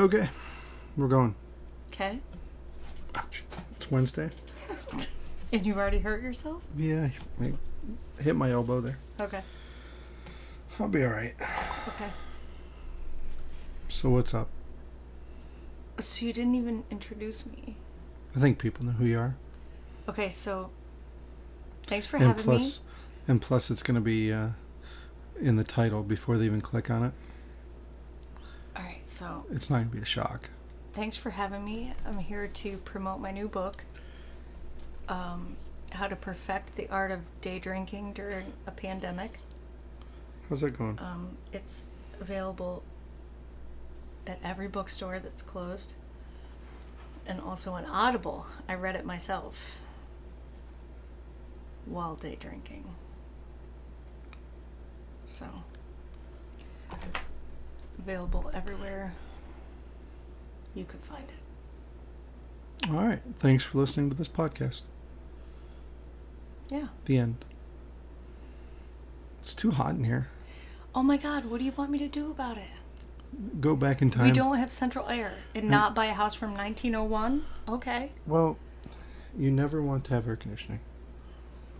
Okay, we're going. Okay. Ouch. It's Wednesday. And you already hurt yourself? Yeah, I hit my elbow there. Okay. I'll be all right. Okay. So what's up? So you didn't even introduce me. I think people know who you are. Okay, so thanks for and having plus, and plus, it's going to be uh, in the title before they even click on it. Me. All right, so It's not going to be a shock. thanks for having me. I'm here to promote my new book, um, How to Perfect the Art of Day Drinking During a Pandemic. How's that going? Um, it's available at every bookstore that's closed and also on Audible. I read it myself while day drinking. So, available everywhere you could find it. All right. Thanks for listening to this podcast. Yeah. The end. It's too hot in here. Oh my God, what do you want me to do about it? Go back in time. We don't have central air and not buy a house from 1901? Okay. Well, you never want to have air conditioning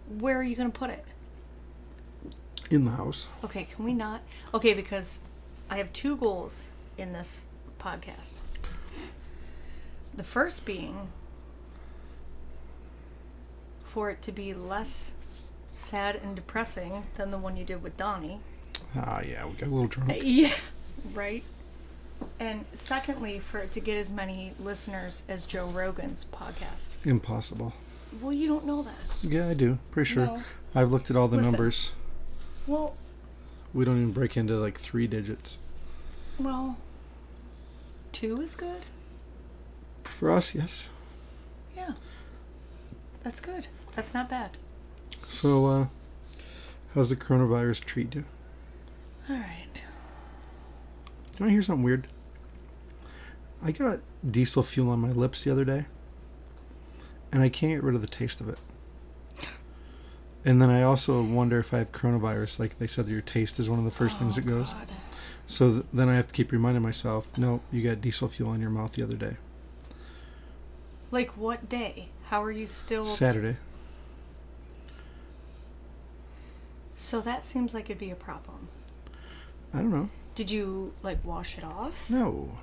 Where are you going to put it? in the house. Okay, can we not? Okay, because I have two goals in this podcast. The first being for it to be less sad and depressing than the one you did with Donnie. Ah, yeah, we got a little drunk. Yeah, right. And secondly, for it to get as many listeners as Joe Rogan's podcast. Impossible. Well, you don't know that. Yeah, I do. Pretty sure. No. I've looked at all the Listen. numbers. Well, We don't even break into like three digits. well, two is good. For us, yes. Yeah, that's good. That's not bad. So, uh, how's the coronavirus treat you? All right. Do I hear something weird? I got diesel fuel on my lips the other day, and I can't get rid of the taste of it. And then I also wonder if I have coronavirus. Like they said, your taste is one of the first things that oh, goes. Oh, God. So th- then I have to keep reminding myself, no, you got diesel fuel in your mouth the other day. Like what day? How are you still? Saturday. So that seems like it'd be a problem. I don't know. Did you like wash it off? No.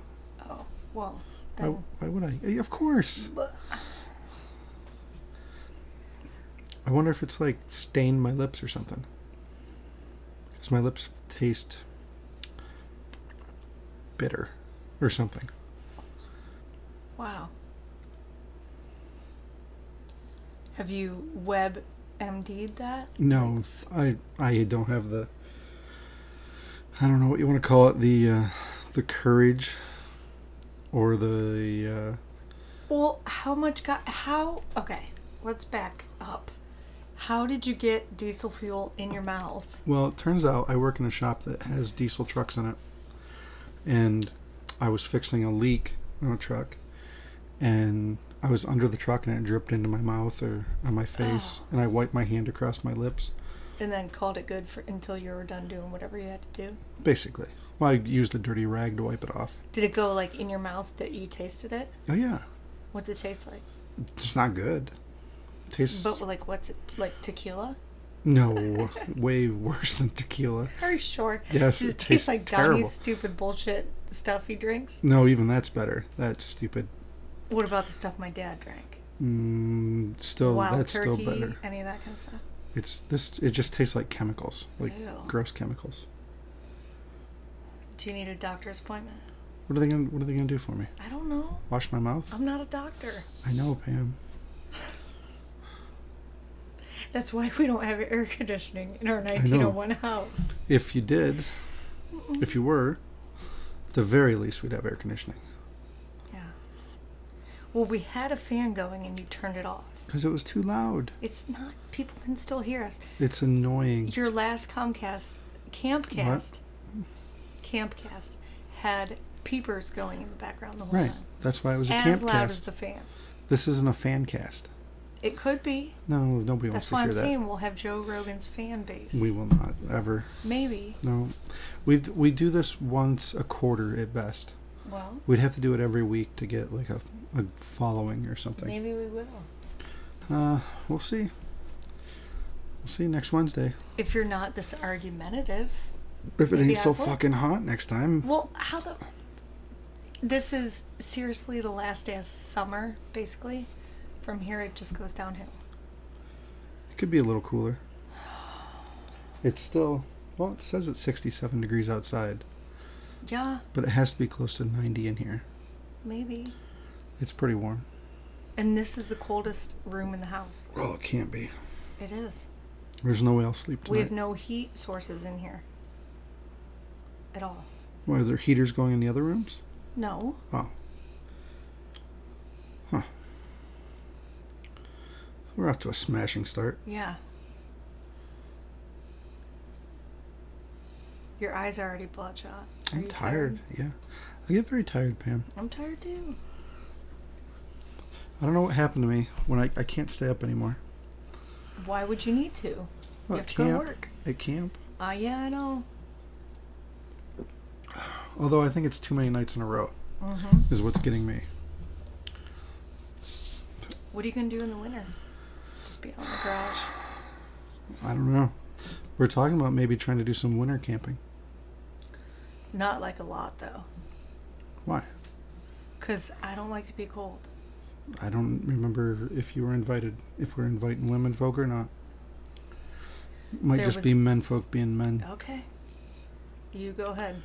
Oh, well. Why, Then, why would I? Of course. but, I wonder if it's like stained my lips or something. Because my lips taste bitter or something. wow. Have you web MD'd that? No, I I don't have the. I don't know what you want to call it the uh, the courage, or the uh, Well, how much got how? Okay, let's back up. How did you get diesel fuel in your mouth? well. It turns out I work in a shop that has diesel trucks in it, and I was fixing a leak on a truck, and I was under the truck and it dripped into my mouth or on my face, Oh. and I wiped my hand across my lips, And then called it good for until you were done doing whatever you had to do. basically. Well, I used a dirty rag to wipe it off. Did it go like in your mouth that you tasted it? Oh yeah, What's it taste like? it's not good. Tastes But like, what's it like tequila? no way worse than tequila. Are you sure? Yes, Does it it, taste tastes like terrible. Donnie's stupid bullshit stuff he drinks? No, even that's better. That's stupid. What about the stuff my dad drank? Mm, still, Wild that's turkey, still better. any of that kind of stuff. It's this. It just tastes like chemicals, like Ew. gross chemicals. Do you need a doctor's appointment? What are they gonna What are they gonna do for me? I don't know. Wash my mouth? I'm not a doctor. I know, Pam. That's why we don't have air conditioning in our 1901 house. If you did, if you were, at the very least, we'd have air conditioning Yeah. Well, we had a fan going and you turned it off. because it was too loud. It's not. People can still hear us. It's annoying. Your last Comcast, Campcast, Campcast had peepers going in the background the whole Right. time. That's why it was a As camp loud as the fan. This isn't a fan cast. It could be. No, nobody wants That's why I'm saying we'll have Joe Rogan's fan base. We will not ever. Maybe. No, we we do this once a quarter at best. Well, We'd have to do it every week to get like a, a following or something. maybe we will. Uh, we'll see. We'll see next Wednesday. If you're not this argumentative. If it Maybe ain't so will. fucking hot next time. Well, how the. This is seriously the last day of summer, basically. From here, it just goes downhill. It could be a little cooler. It's still well. It says it's 67 degrees outside, Yeah, but it has to be close to 90 in here. maybe. It's pretty warm. And this is the coldest room in the house. Well, it can't be. It is. There's no way I'll sleep tonight. We have no heat sources in here. At all. Why are there heaters going in the other rooms? No. Oh. We're off to a smashing start. Yeah. Your eyes are already bloodshot. Are I'm you tired. Yeah. I get very tired, Pam. I'm tired too. I don't know what happened to me when I, I can't stay up anymore. Why would you need to? You have at to go to camp, work. at camp. Ah, yeah, I know. Although I think it's too many nights in a row Mm-hmm. is what's getting me. What are you gonna do in the winter? Just be out in the garage. I don't know. We're talking about maybe trying to do some winter camping. Not like a lot though, Why? cause I don't like to be cold. I don't remember if you were invited, if we're inviting women folk or not. Might There just was- be men folk being men. Okay. You go ahead.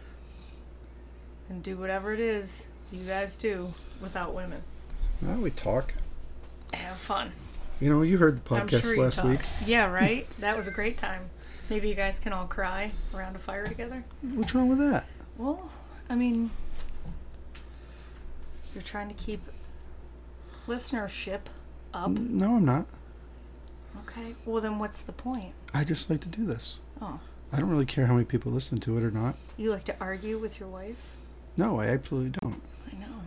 And do whatever it is you guys do without women. Well, we talk. Have fun. You know, you heard the podcast sure last week. Yeah, right? that was a great time. Maybe you guys can all cry around a fire together. What's wrong with that? Well, I mean, you're trying to keep listenership up. No, I'm not. Okay. Well, then what's the point? I just like to do this. Oh, I don't really care how many people listen to it or not. you like to argue with your wife? No, I absolutely don't. I know.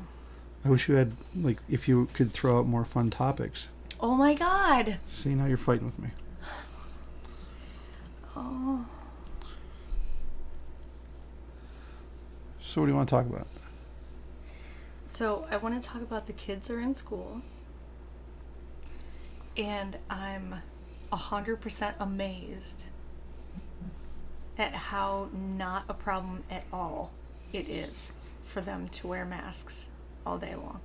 I wish you had, like, if you could throw out more fun topics. Oh my god. See, now you're fighting with me. Oh. So, what do you want to talk about? So I want to talk about the kids are in school, and I'm a hundred percent amazed at how not a problem at all it is for them to wear masks all day long.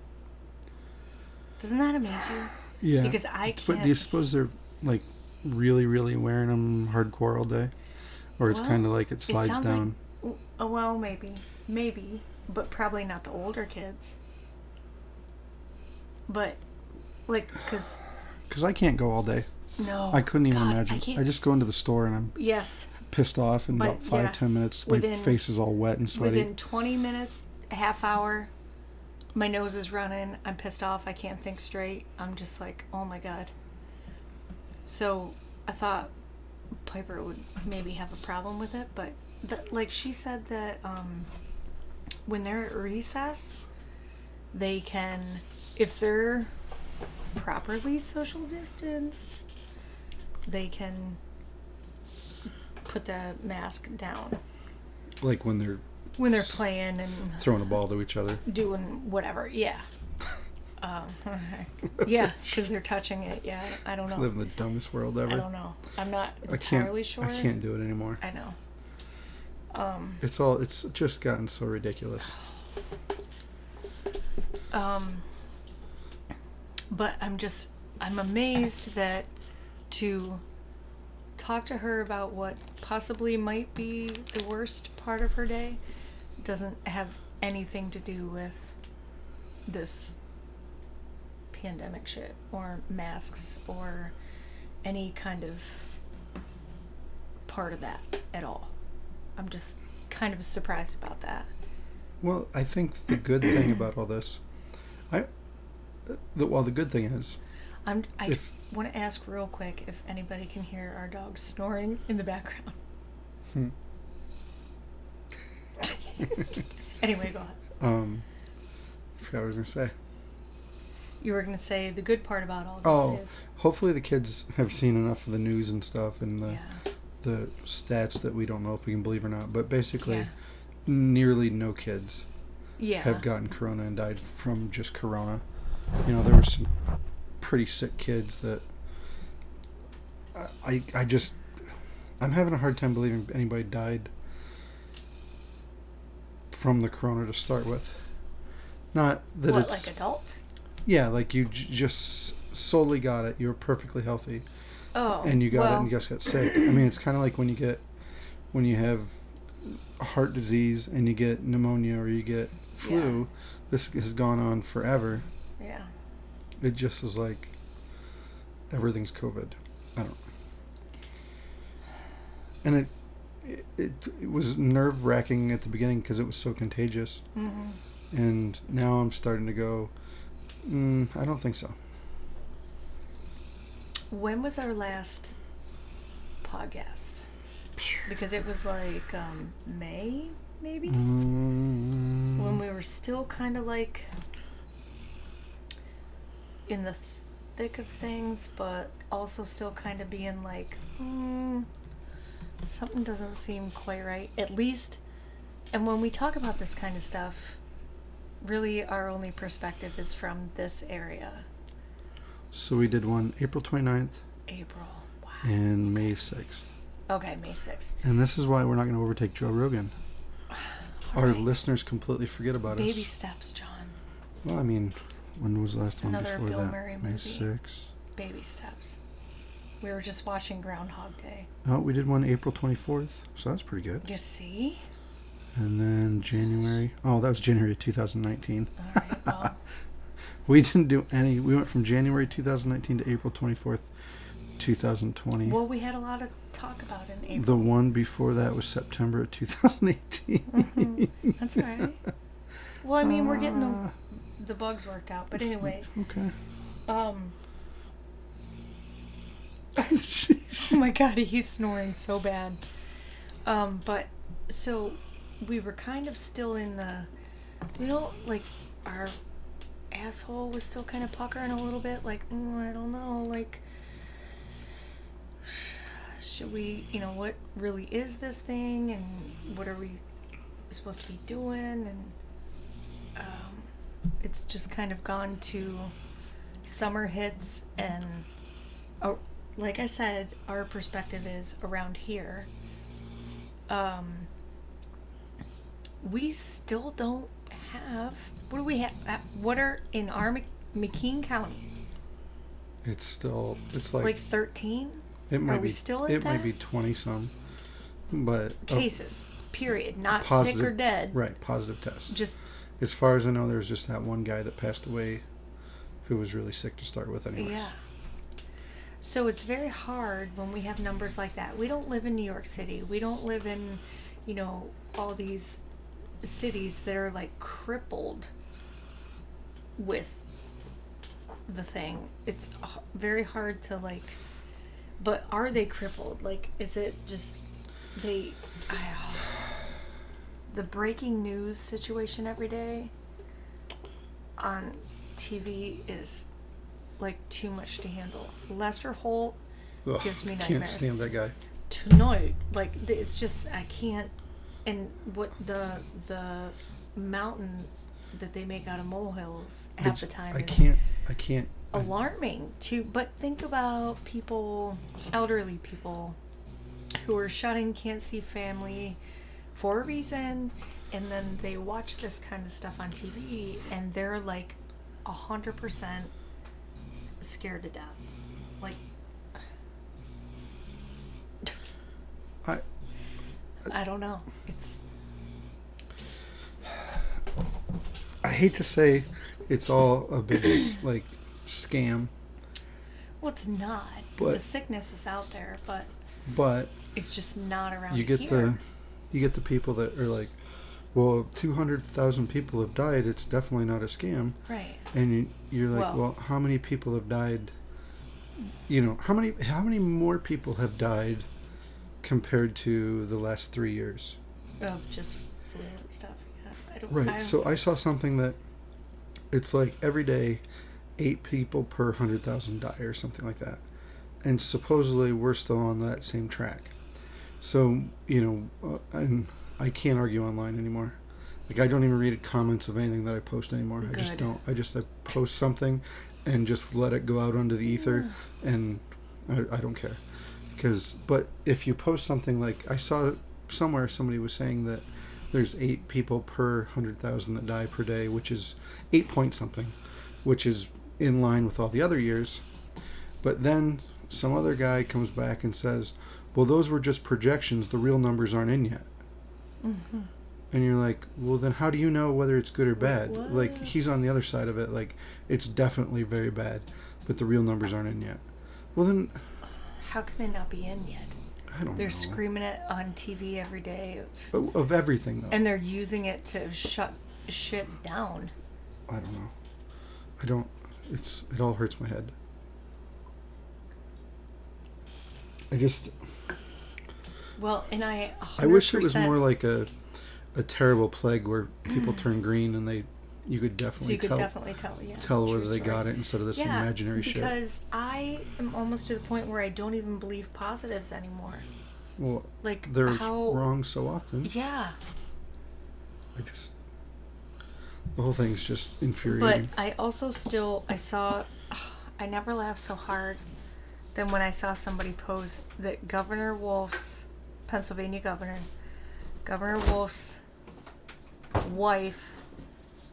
Doesn't that amaze you? Yeah. Because I But do you suppose they're, like, really, really wearing them hardcore all day? Or it's Well, kind of like it slides sounds down? Like, oh, uh, well, maybe, maybe, but probably not the older kids. But, like, cause Because I can't go all day. no, I couldn't even God, imagine. I can't. I just go into the store and I'm yes, pissed off in But about five, yes, ten minutes. My within- face is all wet and sweaty. within 20 minutes, a half hour, my nose is running. I'm pissed off. I can't think straight. I'm just like, oh my god. So I thought Piper would maybe have a problem with it, but the, like she said that um, when they're at recess, they can, if they're properly social distanced, they can put the mask down like when they're when they're playing and throwing a ball to each other. doing whatever. Yeah. Um, yeah, because they're touching it. Yeah, I don't know. Live in the dumbest world ever. I don't know. I'm not entirely can't. sure. I can't do it anymore. I know. Um, It's all. It's just gotten so ridiculous. um, but I'm just I'm amazed that to talk to her about what possibly might be the worst part of her day doesn't have anything to do with this pandemic shit or masks or any kind of part of that at all. I'm just kind of surprised about that. Well, I think the good thing about all this, I, the well, the good thing is, I'm I If- want to ask real quick if anybody can hear our dog snoring in the background. Hmm. anyway, go ahead. um, I forgot what I was gonna say. You were going to say the good part about all this Oh, is hopefully the kids have seen enough of the news and stuff and the yeah, the stats that we don't know if we can believe or not. But basically, yeah, nearly no kids Yeah. have gotten corona and died from just corona. You know, there were some pretty sick kids that I, I just I'm having a hard time believing anybody died from the corona to start with. Not that what, it's like adult. yeah, like you j- just solely got it. You were perfectly healthy, Oh. and you got well, it and you just got sick. I mean, it's kind of like when you get when you have heart disease and you get pneumonia or you get flu. This has gone on forever. Yeah. It just is like everything's COVID. I don't. And it it, it, it was nerve wracking at the beginning because it was so contagious, hmm and now I'm starting to go. Mm, I don't think so. When was our last podcast? Because it was like um, May, maybe? Mm, When we were still kind of like in the thick of things, but also still kind of being like, hmm, something doesn't seem quite right. At least, and when we talk about this kind of stuff, really our only perspective is from this area. so we did one April 29th April. Wow. and May 6th. Okay, May 6th. And this is why we're not going to overtake Joe Rogan. Our Alright. listeners completely forget about Baby us. Baby steps, John. Well, I mean, when was the last one before Bill that? Murray May movie. 6th. Baby steps. We were just watching Groundhog Day. Oh, we did one April 24th, so that's pretty good. You see? And then January. Oh, that was January 2019. All right. Well, We didn't do any. We went from January 2019 to April 24th, 2020. well, we had a lot of talk about in April. the one before that was September of 2018. Mhm. That's right. Well, I mean, we're getting the, Uh, the bugs worked out. But anyway, Okay. um, oh my god, he's snoring so bad. Um, but so we were kind of still in the, we don't like our asshole was still kind of puckering a little bit, like mm, I don't know, like should we, you know, what really is this thing, and what are we supposed to be doing, and um, it's just kind of gone to summer hits and oh, like I said, our perspective is around here. Um, we still don't have. What do we have? What are in our Mc- McKean County? It's still. It's like. Like thirteen it might are we be. still at it might be 20 some. But. oh, cases. Period. Not sick or dead. right. Positive tests. Just As far as I know, there was just that one guy that passed away who was really sick to start with, anyways. Yeah. So it's very hard when we have numbers like that. We don't live in New York City. We don't live in, you know, all these cities that are like crippled with the thing. It's very hard to like but are they crippled? Like is it just they I, the breaking news situation every day on TV is like too much to handle. Lester Holt Ugh, Gives me nightmares. Can't stand that guy. tonight, like it's just I can't. And what the the mountain that they make out of molehills half the time I can't. I can't. I- alarming too. But think about people, elderly people, who are shut-in, can't see family for a reason, and then they watch this kind of stuff on TV, and they're like a hundred percent scared to death. Like I, I don't know. It's I hate to say it's all a big like scam, well, it's not. the But- sickness is out there, but but it's just not around you get here. the you get the people that are like, well, two hundred thousand people have died. It's definitely not a scam. right. And you, you're like, Well- well, how many people have died? You know, how many how many more people have died compared to the last three years? Of just flu and stuff. Yeah, I don't. I Right. don't- So I saw something that it's like every day, eight people per hundred thousand die or something like that, and supposedly we're still on that same track. So you know, uh, and I can't argue online anymore. Like I don't even read comments of anything that I post anymore. I just don't. I just I post something and just let it go out onto the ether, and I, I don't care. Because but if you post something like I saw somewhere somebody was saying that there's eight people per hundred thousand that die per day, which is eight point something, which is in line with all the other years. But then some other guy comes back and says, "Well, those were just projections. The real numbers aren't in yet." Mhm. And you're like, "Well, then how do you know whether it's good or bad?" What? Like he's on the other side of it. Like it's definitely very bad, but the real numbers aren't in yet. Well, then How can they not be in yet? I don't They're know. screaming it on TV every day, of, Of- of everything though. and they're using it to shut shit down. I don't know. I don't. It's it all hurts my head. I just Well, and I. 100%, I wish it was more like a a terrible plague where people turn green and they you could So definitely you could tell definitely tell, yeah. tell true whether they got it instead of this imaginary shit. because I am almost to the point where I don't even believe positives anymore. Well, Like they're how? wrong so often. Yeah, I just the whole thing's just infuriating. but infuriating. I also still I saw. I never laughed so hard than when I saw somebody post that Governor Wolf's Pennsylvania governor, Governor Wolf's wife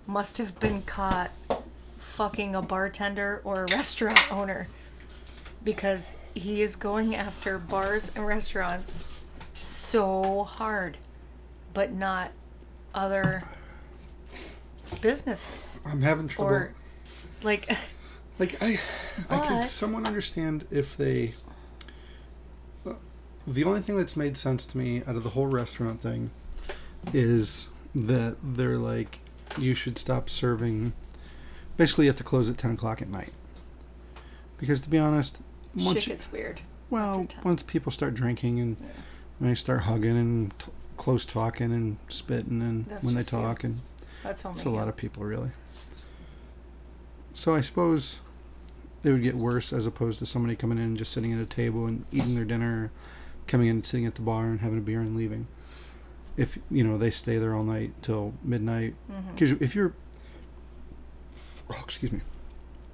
must have been caught fucking a bartender or a restaurant owner because he is going after bars and restaurants so hard, but not other businesses I'm having trouble. or like Like I, I can someone understand if they. The only thing that's made sense to me out of the whole restaurant thing, is that they're like, you should stop serving. Basically, you have to close at ten o'clock at night. Because to be honest, once shit gets weird. well, once people start drinking and Yeah. when they start hugging and t- close talking and spitting and That's when they just you. talk and That's only it's a lot of people, really. So I suppose it would get worse as opposed to somebody coming in and just sitting at a table and eating their dinner, coming in and sitting at the bar and having a beer and leaving. If you know they stay there all night till midnight, because if you're, oh, excuse me,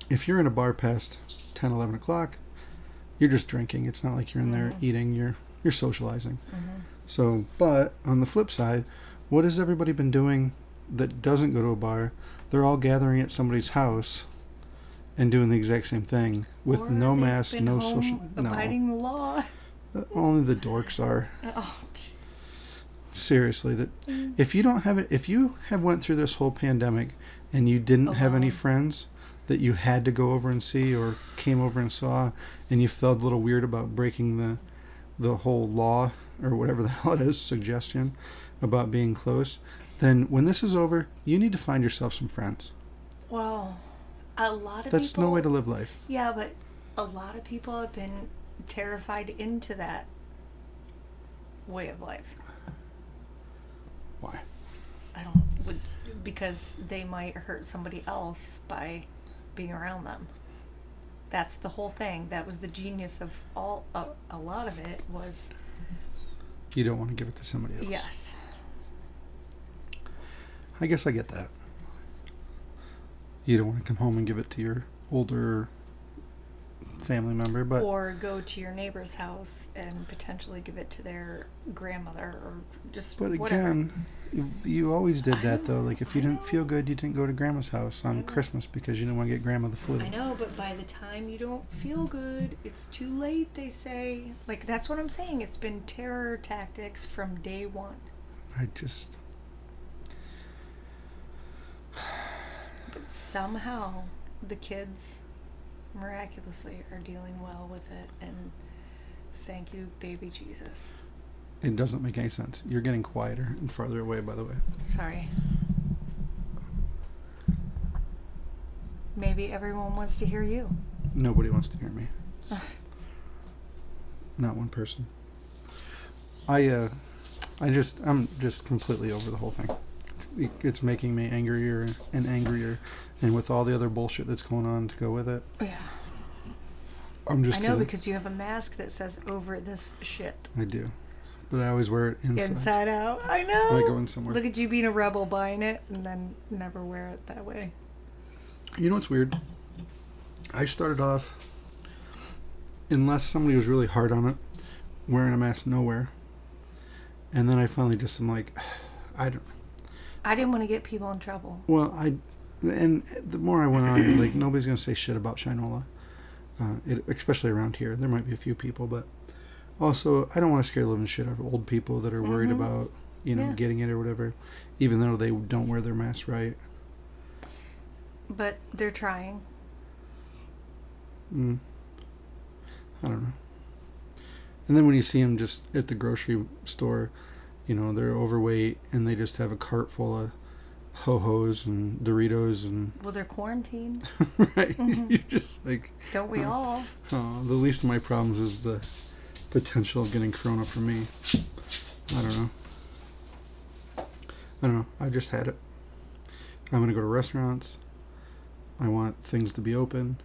if you're in a bar past 10, 11 o'clock, you're just drinking. It's not like you're in there Mhm. eating. You're you're socializing. Mhm. So, but on the flip side, what has everybody been doing that doesn't go to a bar? They're all gathering at somebody's house and doing the exact same thing with Or no mask, no social. No, abiding the law. Uh, only the dorks are. Oh, Seriously, that Mm. if you don't have it, if you have went through this whole pandemic and you didn't have any friends that you had to go over and see or came over and saw, and you felt a little weird about breaking the the whole law or whatever the hell it is suggestion about being close, then when this is over, you need to find yourself some friends. well, a lot of That's people. no way to live life. Yeah, but a lot of people have been terrified into that way of life. Why? I don't would because they might hurt somebody else by being around them. That's the whole thing. That was the genius of all. A, a lot of it was You don't want to give it to somebody else. yes. I guess I get that. You don't want to come home and give it to your older family member, but or go to your neighbor's house and potentially give it to their grandmother or just But again, you, you always did that though. Like if you I didn't feel good, you didn't go to grandma's house on. Christmas because you didn't want to get grandma the flu. I know, but by the time you don't feel good, it's too late, they say. Like, that's what I'm saying. It's been terror tactics from day one. I just But somehow, the kids miraculously are dealing well with it. And thank you, baby Jesus. it doesn't make any sense. You're getting quieter and farther away, by the way. Sorry. Maybe everyone wants to hear you. Nobody wants to hear me. Not one person. I uh, I just I'm just completely over the whole thing. It's, it's making me angrier and angrier, and with all the other bullshit that's going on to go with it, Yeah. I'm just. I know uh, because you have a mask that says over this shit. I do, but I always wear it inside. Inside out. I know. When I go in somewhere. Look at you being a rebel buying it and then never wear it that way. You know what's weird? I started off, unless somebody was really hard on it, wearing a mask nowhere. And then I finally just am like, I don't. I didn't want to get people in trouble. Well, I, and the more I went on, like nobody's gonna say shit about Shinola, uh, it, especially around here. There might be a few people, but also I don't want to scare living shit out of old people that are worried Mhm. about, you know, Yeah. getting it or whatever, even though they don't wear their mask right. But they're trying. Mm. I don't know. And then when you see them just at the grocery store, you know, they're overweight and they just have a cart full of ho hos and Doritos and Well, they're quarantined. right. Mhm. You're just like, Don't we Huh. all? oh, the least of my problems is the potential of getting corona for me. I don't know. I don't know. I just had it. I'm gonna go to restaurants. I want things to be open.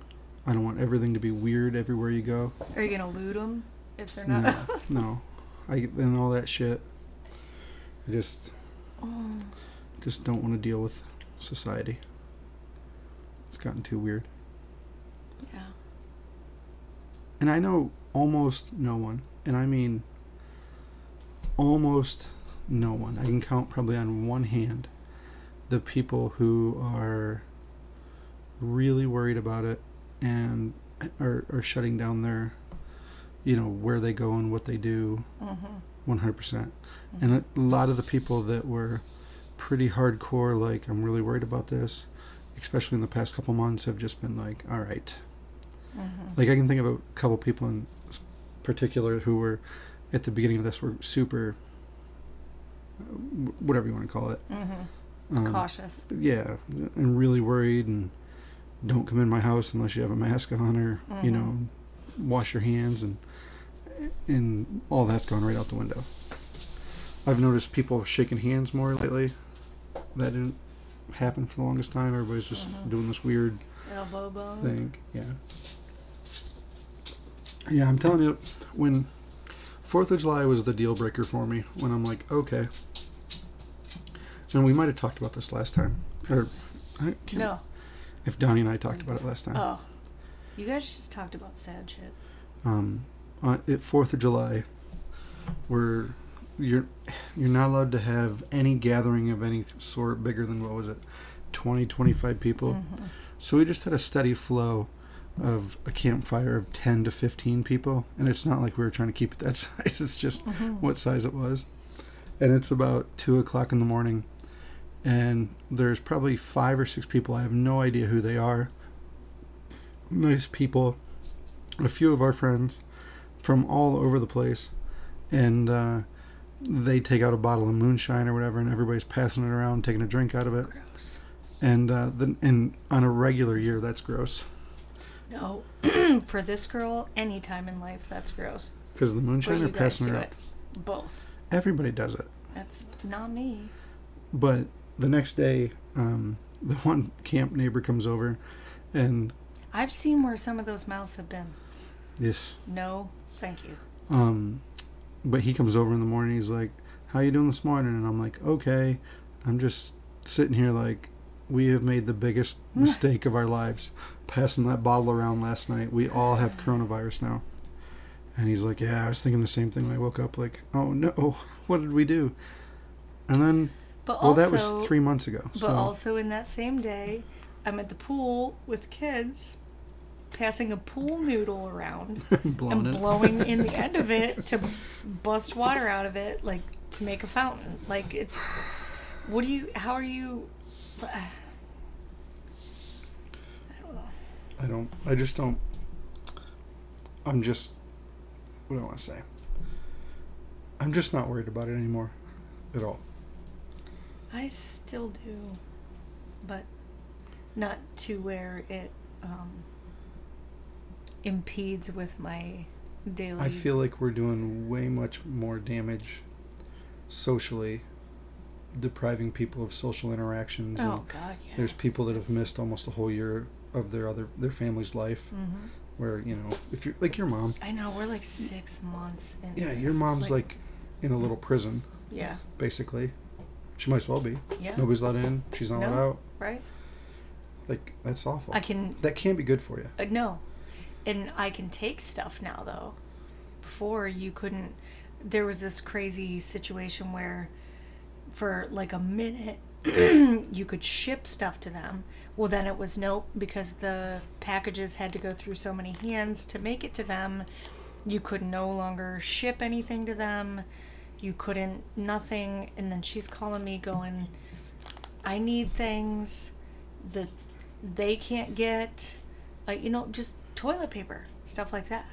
I don't want everything to be weird everywhere you go. Are you gonna loot them if they're not? no. I and all that shit. I just Mm, just don't want to deal with society. It's gotten too weird. yeah. And I know almost no one, and I mean almost no one. I can count probably on one hand the people who are really worried about it and are, are shutting down their, you know, where they go and what they do Mm-hmm. 100%. And a lot of the people that were pretty hardcore, like, I'm really worried about this, especially in the past couple months, have just been like, all right. Mm-hmm. Like, I can think of a couple people in particular who were, at the beginning of this, were super, whatever you want to call it. Mm-hmm. Um, Cautious. Yeah, and really worried, and don't come in my house unless you have a mask on, or, you Mhm. know, wash your hands, and and all that's gone right out the window. I've noticed people shaking hands more lately. That didn't happen for the longest time. Everybody's just Mhm. doing this weird Elbow bone. thing. Yeah. Yeah, I'm telling you, when Fourth of July was the deal breaker for me, when I'm like, okay. And we might have talked about this last time, or I can't, No. if Donnie and I talked about it last time. Oh. You guys just talked about sad shit. um, on, at Fourth of July, where you're you're not allowed to have any gathering of any sort bigger than what was it, 20, 25 people. Mhm. So we just had a steady flow of a campfire of ten to fifteen people, and it's not like we were trying to keep it that size. It's just Mhm. what size it was, and it's about two o'clock in the morning, and there's probably five or six people. I have no idea who they are. Nice people, a few of our friends from all over the place, and uh, they take out a bottle of moonshine or whatever, and everybody's passing it around, taking a drink out of it, Gross. and uh, then and on a regular year, that's gross No. For this girl, any time in life, that's gross. because the moonshine or passing it around. it. Both. Everybody does it. That's not me. But the next day, um, the one camp neighbor comes over, and I've seen where some of those mouths have been. yes, No, thank you. um, but he comes over in the morning. He's like, "How you doing this morning?" And I'm like, "Okay." I'm just sitting here like, we have made the biggest mistake of our lives, passing that bottle around last night. We all have coronavirus now. And he's like, "Yeah, I was thinking the same thing." when I woke up like, "Oh no, what did we do?" And then, But well, also, that was three months ago. but So also in that same day, I'm at the pool with kids, passing a pool noodle around blowing and it. blowing in the end of it to bust water out of it, like to make a fountain. Like it's, what do you? How are you? I don't know. I don't. I just don't. I'm just. What do I want to say? I'm just not worried about it anymore, at all. I still do, but not to where it um, impedes with my daily. I feel like we're doing way much more damage socially, depriving people of social interactions. Oh God, yeah. there's people that have missed almost a whole year of their other their family's life. hmm Where you know, if you're like your mom, I know we're like six months in. yeah, your mom's like, in a little prison, Yeah. basically. She might as well be. Yeah. Nobody's let in. She's not let out. Right. Like that's awful. I can that can't be good for you. Uh, no. And I can take stuff now, though. Before, you couldn't. There was this crazy situation where, for like a minute, you could ship stuff to them. Well, then it was nope, because the packages had to go through so many hands to make it to them. You could no longer ship anything to them. You couldn't, nothing. And then she's calling me going, I need things that they can't get like you know just toilet paper stuff like that.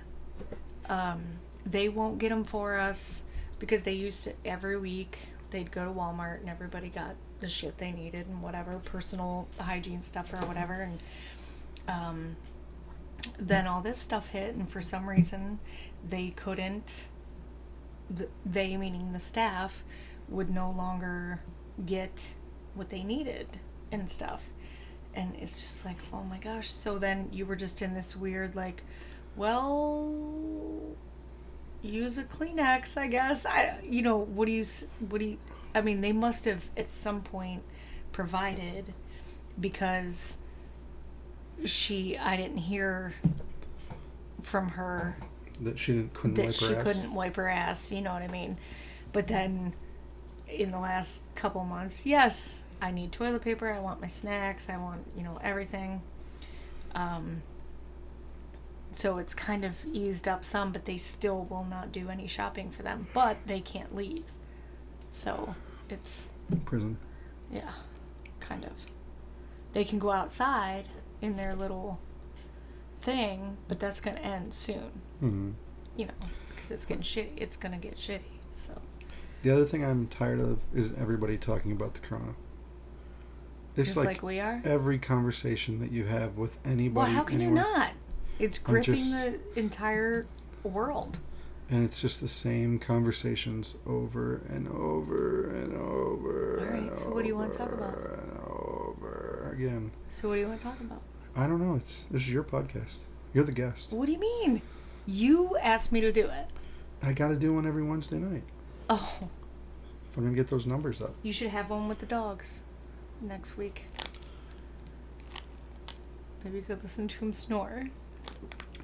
Um, they won't get them for us because they used to every week. They'd go to walmart and everybody got the shit they needed and whatever personal hygiene stuff or whatever. And um, then all this stuff hit and for some reason they couldn't they meaning the staff would no longer get what they needed and stuff and it's just like oh my gosh. So then you were just in this weird like well use a kleenex i guess. I you know what do you s- what do you i mean they must have at some point provided because she i didn't hear from her That she didn't couldn't that wipe she her couldn't wipe her ass you know what i mean? But then in the last couple months yes i need toilet paper i want my snacks i want you know everything um, so it's kind of eased up some but they still will not do any shopping for them but they can't leave so it's prison. yeah kind of they can go outside in their little thing but that's going to end soon hmm you know, because it's getting shitty. It's gonna get shitty. So The other thing I'm tired of is everybody talking about the corona. It's just like, like, we are. every conversation that you have with anybody. Well, how can anywhere, you not? It's gripping just- the entire world. And it's just the same conversations over and over and over. All right, so what do you wanna talk about? And over again. So what do you want to talk about? I don't know. It's this is your podcast. You're the guest. What do you mean? You asked me to do it. I got to do one every Wednesday night Oh, if I'm gonna get those numbers up. you should have one with the dogs next week. Maybe you could listen to him snore.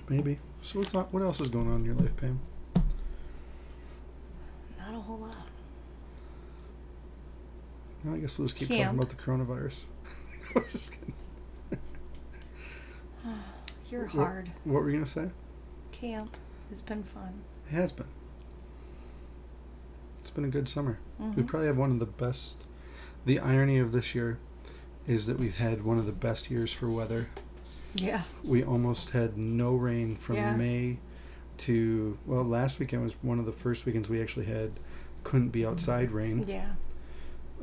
Maybe. So what's not, what else is going on in your life, Pam? Not a whole lot. No, I guess we'll just keep Camp. talking about the coronavirus. I'm just kidding. You're What- hard. What were you gonna say? Camp has been fun. It has been. It's been a good summer. We Mhm. probably have one of the best. The irony of this year is that we've had one of the best years for weather. Yeah. We almost had no rain from Yeah. May to well, last weekend was one of the first weekends we actually had couldn't be outside rain. Yeah.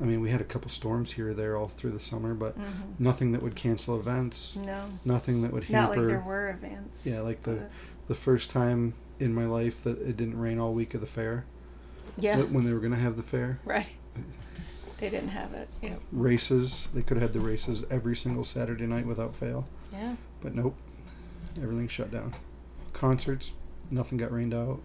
I mean, we had a couple storms here or there all through the summer, but hmm nothing that would cancel events. No. Nothing that would hamper. Not like there were events. Yeah, like the the first time in my life that it didn't rain all week of the fair. Yeah. When they were gonna have the fair. Right. They didn't have it. Yeah. races. They could have had the races every single Saturday night without fail, Yeah. but nope. Everything shut down. Concerts, nothing got rained out.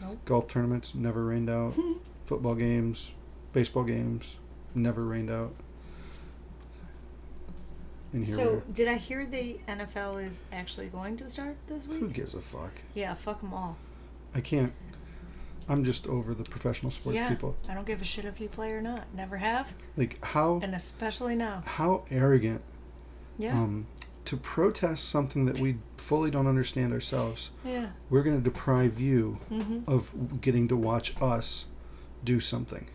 Nope. Golf tournaments never rained out. Football games, baseball games never rained out. And here So, did I hear the NFL is actually going to start this week? Who gives a fuck? Yeah, fuck them all. I can't. I'm just over the professional sports yeah, people. I don't give a shit if you play or not. Never have, Like how and especially now. how arrogant Yeah. um, to protest something that we fully don't understand ourselves. yeah. We're going to deprive you hmm of getting to watch us do something.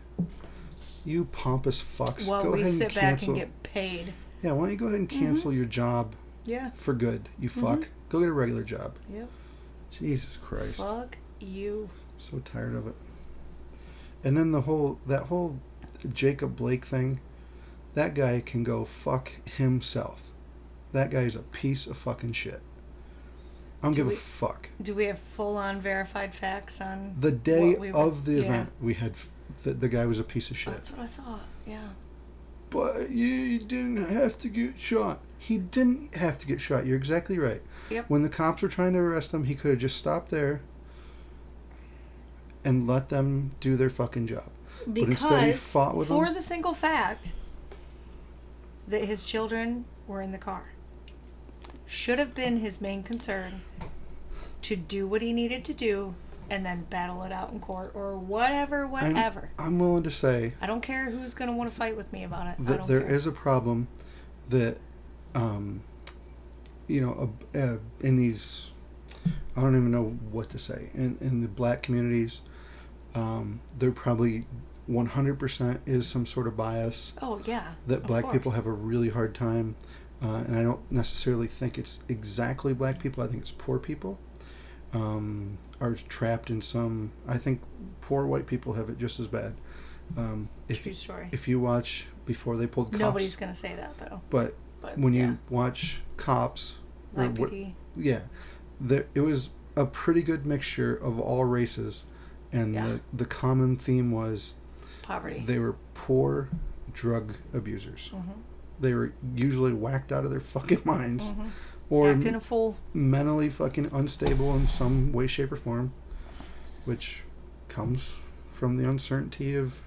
You pompous fucks. Go we ahead and sit back cancel. and get paid. yeah, why don't you go ahead and cancel your job Yeah. for good? You Mm-hmm. fuck. Go get a regular job. Yep. Jesus Christ. Fuck you. So tired of it. And then the whole that whole Jacob Blake thing, that guy can go fuck himself. That guy is a piece of fucking shit. I don't Do give we- a fuck. Do we have full on verified facts on? The day we were- of the yeah. event, we had the, the guy was a piece of shit. That's what I thought. Yeah. But you didn't have to get shot. He didn't have to get shot. You're exactly right. Yep. When the cops were trying to arrest him, he could have just stopped there and let them do their fucking job. But instead he Because fought with for them. the single fact that his children were in the car. Should have been his main concern to do what he needed to do and then battle it out in court or whatever, I'm, whatever. I'm willing to say I don't care who's going to want to fight with me about it. I that there care. is a problem that, um, you know, uh, uh, in these, I don't even know what to say. In in the black communities, um, there probably 100% is some sort of bias Oh yeah. that black course. people have a really hard time, uh, and I don't necessarily think it's exactly black people. I think it's poor people um, are trapped in some. I think poor white people have it just as bad. Um, if True story. if you watch before they pulled cops, Nobody's going to say that though. but But when yeah. you watch cops, or Black what- PD. yeah, there it was a pretty good mixture of all races, and Yeah. the the common theme was poverty. they were poor drug abusers. Mhm. They were usually whacked out of their fucking minds, Mhm. or Acting a fool. mentally fucking unstable in some way, shape, or form, which comes from the uncertainty of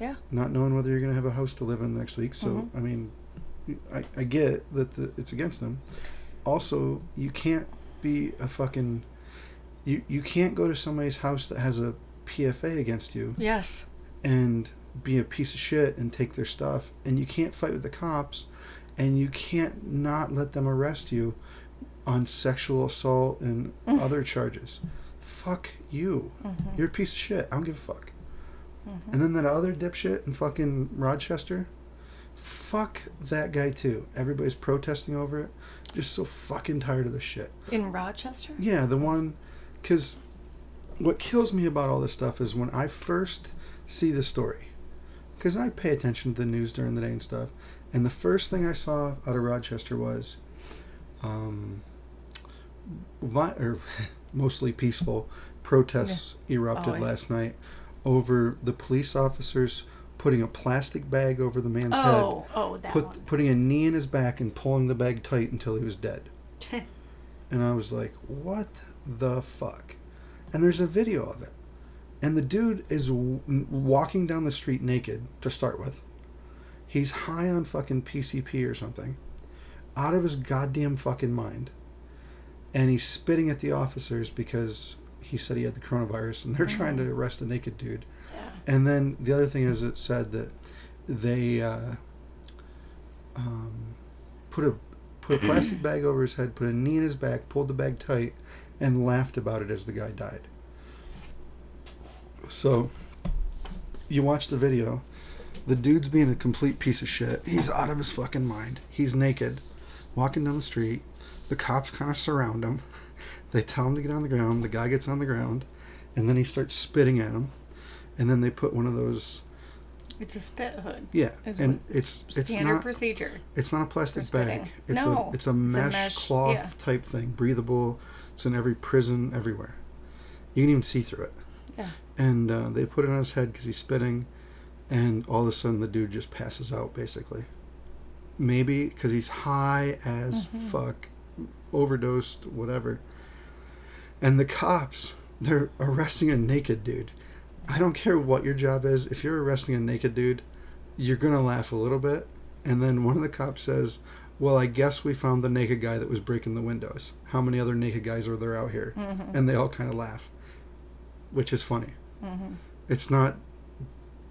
Yeah. not knowing whether you're going to have a house to live in next week. So, Mhm. I mean, I, I get that the, it's against them. Also, you can't be a fucking. You, you can't go to somebody's house that has a PFA against you Yes. and be a piece of shit and take their stuff. And you can't fight with the cops. And you can't not let them arrest you on sexual assault and Mm. other charges. Fuck you. Mhm. You're a piece of shit. I don't give a fuck. Mhm. And then that other dipshit in fucking Rochester, fuck that guy too. Everybody's protesting over it. Just so fucking tired of this shit. In Rochester? Yeah, the one, because what kills me about all this stuff is when I first see the story, because I pay attention to the news during the day and stuff, and the first thing I saw out of Rochester was, um, vi- or mostly peaceful protests erupted Always. last night over the police officers putting a plastic bag over the man's head Oh, oh, that put one. putting a knee in his back and pulling the bag tight until he was dead. And I was like, "What the fuck?" And there's a video of it. And the dude is w- walking down the street naked to start with. He's high on fucking PCP or something. Out of his goddamn fucking mind. And he's spitting at the officers because he said he had the coronavirus and they're trying to arrest the naked dude. yeah. And then the other thing is, it said that they uh, um, put a put a plastic bag over his head, put a knee in his back, pulled the bag tight, and laughed about it as the guy died. So, you watch the video. The dude's being a complete piece of shit. He's out of his fucking mind. He's naked, walking down the street. The cops kind of surround him. They tell him to get on the ground. The guy gets on the ground, and then he starts spitting at him. And then they put one of those. It's a spit hood. Yeah, and it's it's standard not procedure. it's not a plastic bag. It's No, a it's a it's a mesh, mesh, cloth yeah. type thing, breathable. It's in every prison everywhere. You can even see through it. Yeah. And uh, they put it on his head because he's spitting, and all of a sudden the dude just passes out basically. Maybe because he's high as Mhm. fuck, overdosed, whatever. And the cops, they're arresting a naked dude. I don't care what your job is. If you're arresting a naked dude, you're gonna laugh a little bit, and then one of the cops says, "Well, I guess we found the naked guy that was breaking the windows. How many other naked guys are there out here?" Mm-hmm. And they all kind of laugh, which is funny. Mm-hmm. It's not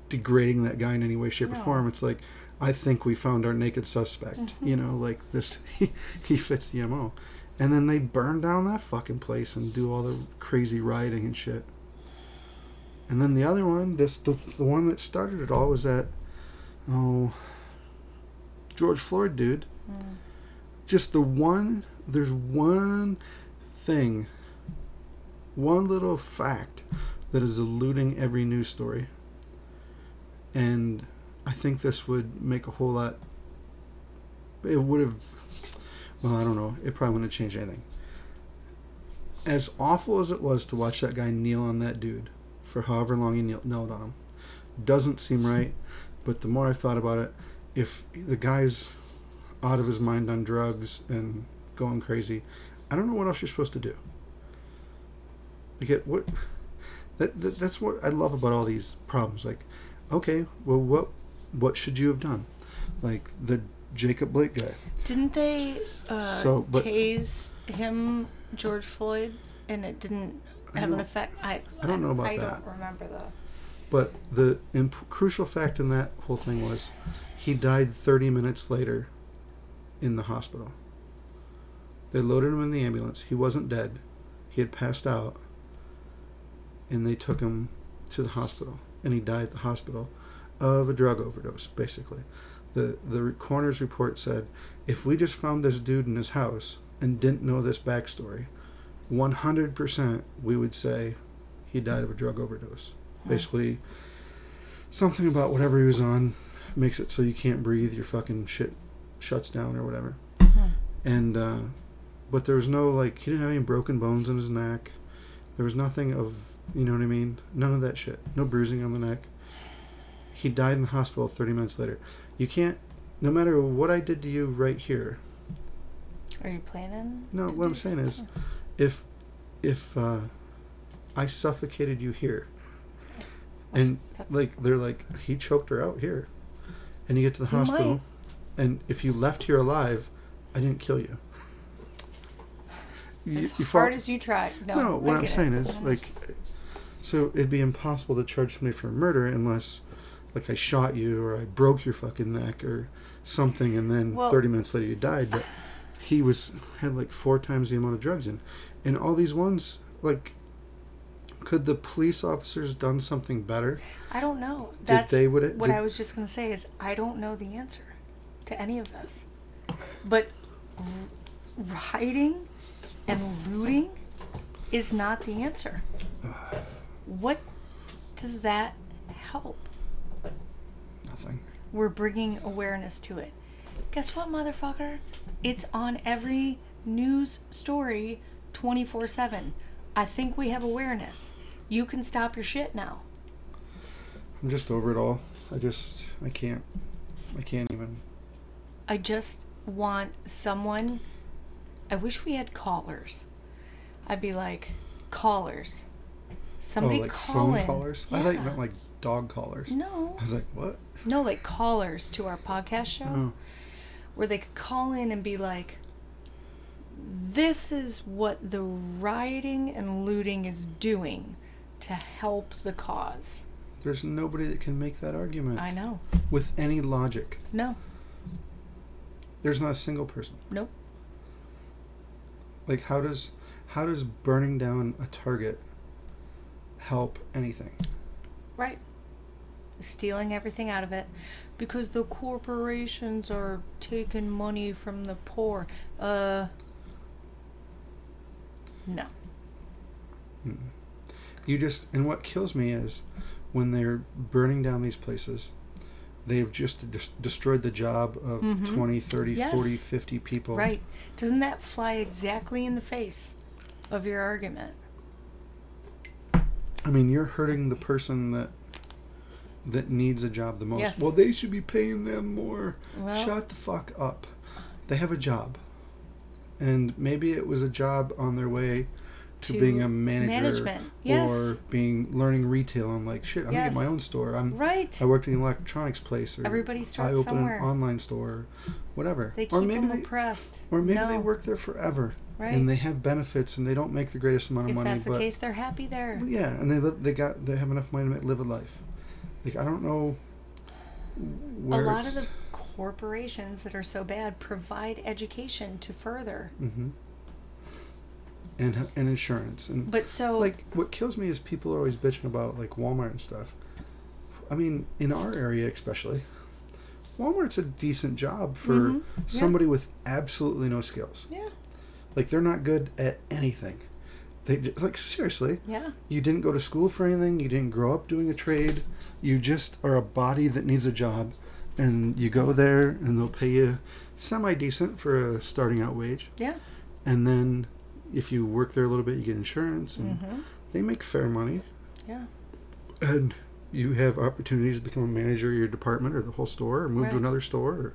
degrading that guy in any way, shape, or form. It's like, I think we found our naked suspect. Mhm. You know, like this, he, he fits the mo. And then they burn down that fucking place and do all the crazy rioting and shit. And then the other one, this the, the one that started it all was that, oh, George Floyd dude. Mm. Just the one, there's one thing, one little fact that is eluding every news story. And I think this would make a whole lot. It would have. Well, I don't know. It probably wouldn't have changed anything. As awful as it was to watch that guy kneel on that dude for however long he knelt on him, doesn't seem right. But the more I thought about it, if the guy's out of his mind on drugs and going crazy, I don't know what else you're supposed to do. Like, it, what? That, that that's what I love about all these problems. Like, okay, well, what what should you have done? Like the Jacob Blake guy. Didn't they uh, So, but- tase him, George Floyd, and it didn't have an effect? I I don't know about I that. don't remember the. But the imp- crucial fact in that whole thing was he died 30 minutes later in the hospital. They loaded him in the ambulance. He wasn't dead. He had passed out. And they took him to the hospital. And he died at the hospital of a drug overdose, basically. The, the coroner's report said if we just found this dude in his house and didn't know this backstory, 100% we would say he died of a drug overdose basically something about whatever he was on makes it so you can't breathe your fucking shit shuts down or whatever. Hmm. and uh but there was no like he didn't have any broken bones in his neck. There was nothing of you know what i mean? None of that shit. No bruising on the neck. He died in the hospital 30 minutes later. You can't no matter what i did to you right here. Are you planning? no what i'm saying is if if uh i suffocated you here. And that's- like they're like he choked her out here. And you get to the hospital. And if you left here alive i didn't kill you you, as you hard as you try. No, no, what i'm saying is Mhm. like so it'd be impossible to charge somebody for murder unless like i shot you or i broke your fucking neck or something and then Well- 30 minutes later you died but he was had like four times the amount of drugs in and all these ones like could the police officers done something better I don't know. That's they would- what did- I was just gonna say is I don't know the answer to any of this. But rioting and looting is not the answer. What does that help? nothing We're bringing awareness to it. Guess what, motherfucker? It's on every news story 24 7. I think we have awareness. You can stop your shit now. I'm just over it all. I just I can't I can't even. I just want someone. I wish we had callers. I'd be like, callers. Somebody oh, like call phone callers. I thought you meant like dog callers. No, I was like, what? no, like callers to our podcast show Oh, where they could call in and be like, this is what the rioting and looting is doing to help the cause. there's nobody that can make that argument I know. with any logic. No, There's not a single person. nope. Like, how does how does burning down a target help anything? Right. Stealing everything out of it because the corporations are taking money from the poor. Uh no. You just and what kills me is when they're burning down these places, they've just des- destroyed the job of Mhm. 20, 30, Yes. 40, 50 people. Right. Doesn't that fly exactly in the face of your argument? I mean, you're hurting the person that that needs a job the most. Yes. Well, they should be paying them more. Well- Shut the fuck up. They have a job. And maybe it was a job on their way to, To being a manager management. Yes. or being learning retail. I'm like, shit, I'm gonna Yes. get my own store. I'm Right. I worked in an electronics place or Everybody I starts open somewhere. an online store, whatever. They keep or maybe them they oppressed. or maybe no. they work there forever. Right. And they have benefits and they don't make the greatest amount of if money, that's the case, they're happy there. yeah, and they live. They got. They have enough money to make, live a life. Like I don't know. A lot of the corporations that are so bad provide education to further. Mhm. And and insurance and But so like what kills me is people are always bitching about like Walmart and stuff. I mean, in our area especially, Walmart's a decent job for Mhm. Yeah. somebody with absolutely no skills. yeah, Like they're not good at anything. They like seriously. yeah, You didn't go to school for anything. You didn't grow up doing a trade. You just are a body that needs a job, and you go there, and they'll pay you semi decent for a starting out wage. yeah. And then, if you work there a little bit, you get insurance, and hmm they make fair money. Yeah. And you have opportunities to become a manager of your department or the whole store, or move to another store. Or,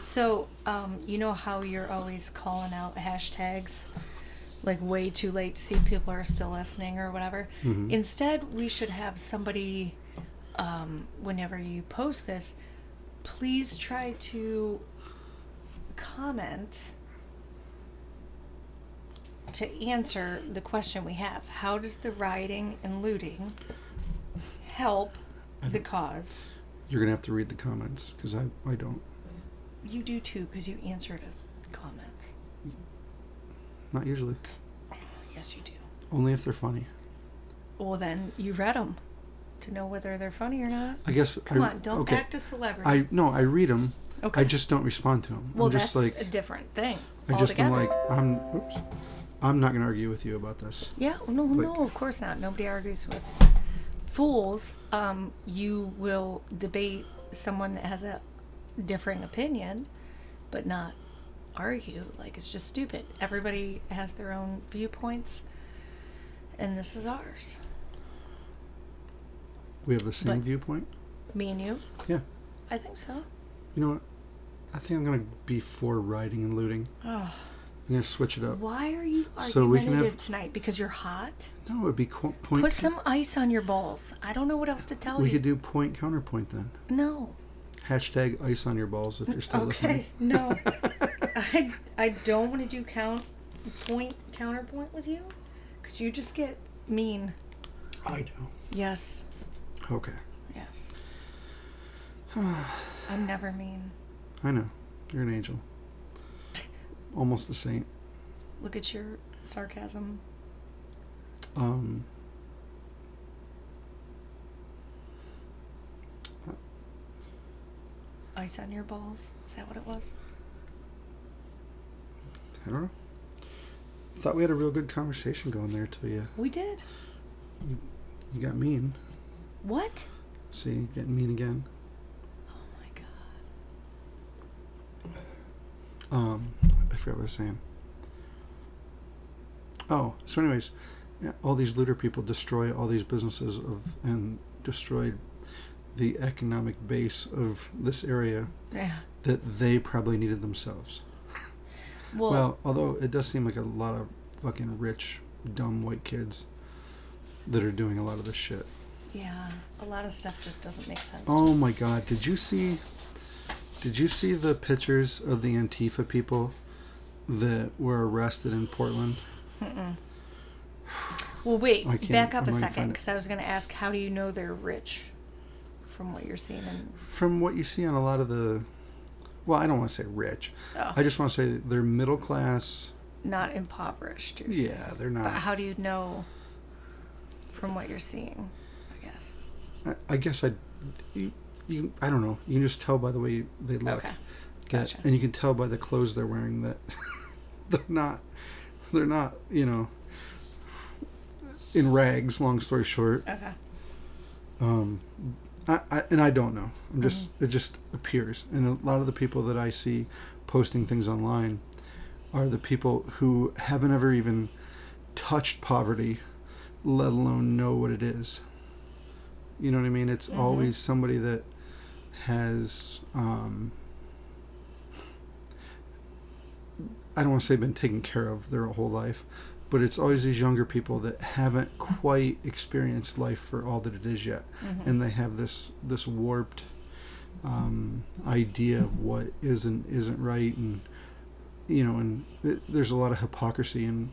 So, um, you know how you're always calling out hashtags like way too late to see if people are still listening or whatever. Mhm. Instead, we should have somebody, um, whenever you post this, please try to comment to answer the question we have. How does the rioting and looting help the cause? You're gonna have to read the comments because I I don't. You do too, because you answered a comment. Not usually. Yes, you do. Only if they're funny. Well, then you read them to know whether they're funny or not. I guess. Come I, on, don't okay. act a celebrity. I no, I read them. okay. I just don't respond to them. well, I'm just that's like a different thing. I just am like I'm. Oops. I'm not gonna argue with you about this. Yeah, no, like- no, of course not. Nobody argues with fools. Um, you will debate someone that has a differing opinion, but not argue. Like it's just stupid. Everybody has their own viewpoints, and this is ours. We have the same But- viewpoint. Me and you. Yeah. I think so. You know what? I think I'm gonna be for rioting and looting. Oh, I'm gonna switch it up. why are you So we can have- argumentative tonight? Because you're hot. No, it would be qu- point. Put some ice on your balls. I don't know what else to tell we you. We could do point counterpoint then. no. Hashtag ice on your balls if you're still listening. Okay, no. I, I don't want to do count point counterpoint with you because you just get mean. I do. Yes, Okay. yes. I'm never mean. I know. You're an angel. Almost a saint. Look at your sarcasm. Um. Ice on your balls. Is that what it was? I don't know. Thought we had a real good conversation going there till you We did. you got mean. What? See, getting mean again. Oh my god. Um, forgot what I was saying. Oh, so anyways, all these looter people destroy all these businesses of and destroyed the economic base of this area Yeah. that they probably needed themselves. Well, Well, although it does seem like a lot of fucking rich, dumb white kids that are doing a lot of this shit. yeah. A lot of stuff just doesn't make sense. Oh my god, did you see did you see the pictures of the Antifa people that were arrested in Portland? Mm-mm. Well, wait. Back up I'm a second, because I was going to ask, how do you know they're rich? From what you're seeing in. From what you see on a lot of the well, I don't want to say rich. Oh, I just want to say they're middle class. not impoverished. You're saying. Yeah, they're But not. how do you know from what you're seeing? I guess. I, I guess I you, you I don't know. You can just tell by the way they look. Okay. That- Gotcha. and you can tell by the clothes they're wearing that they're not they're not you know in rags long story short Okay. um I, I and i don't know i'm just Mm-hmm. it just appears and a lot of the people that i see posting things online are the people who haven't ever even touched poverty let alone know what it is you know what i mean it's Mhm. always somebody that has um I don't want to say been taken care of their whole life, but it's always these younger people that haven't quite experienced life for all that it is yet, Mhm. and they have this this warped um, idea of what is and isn't right, and you know, and it, there's a lot of hypocrisy in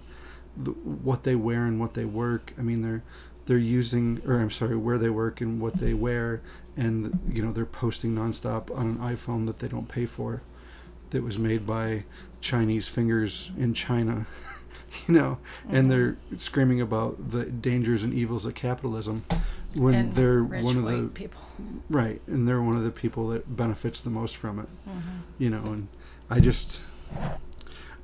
the, what they wear and what they work. I mean, they're they're using, or I'm sorry, where they work and what they wear, and you know, they're posting nonstop on an iPhone that they don't pay for, that was made by Chinese fingers in China, you know, and Mhm. they're screaming about the dangers and evils of capitalism when and they're one of the people. right, and they're one of the people that benefits the most from it, Mhm. you know, and I just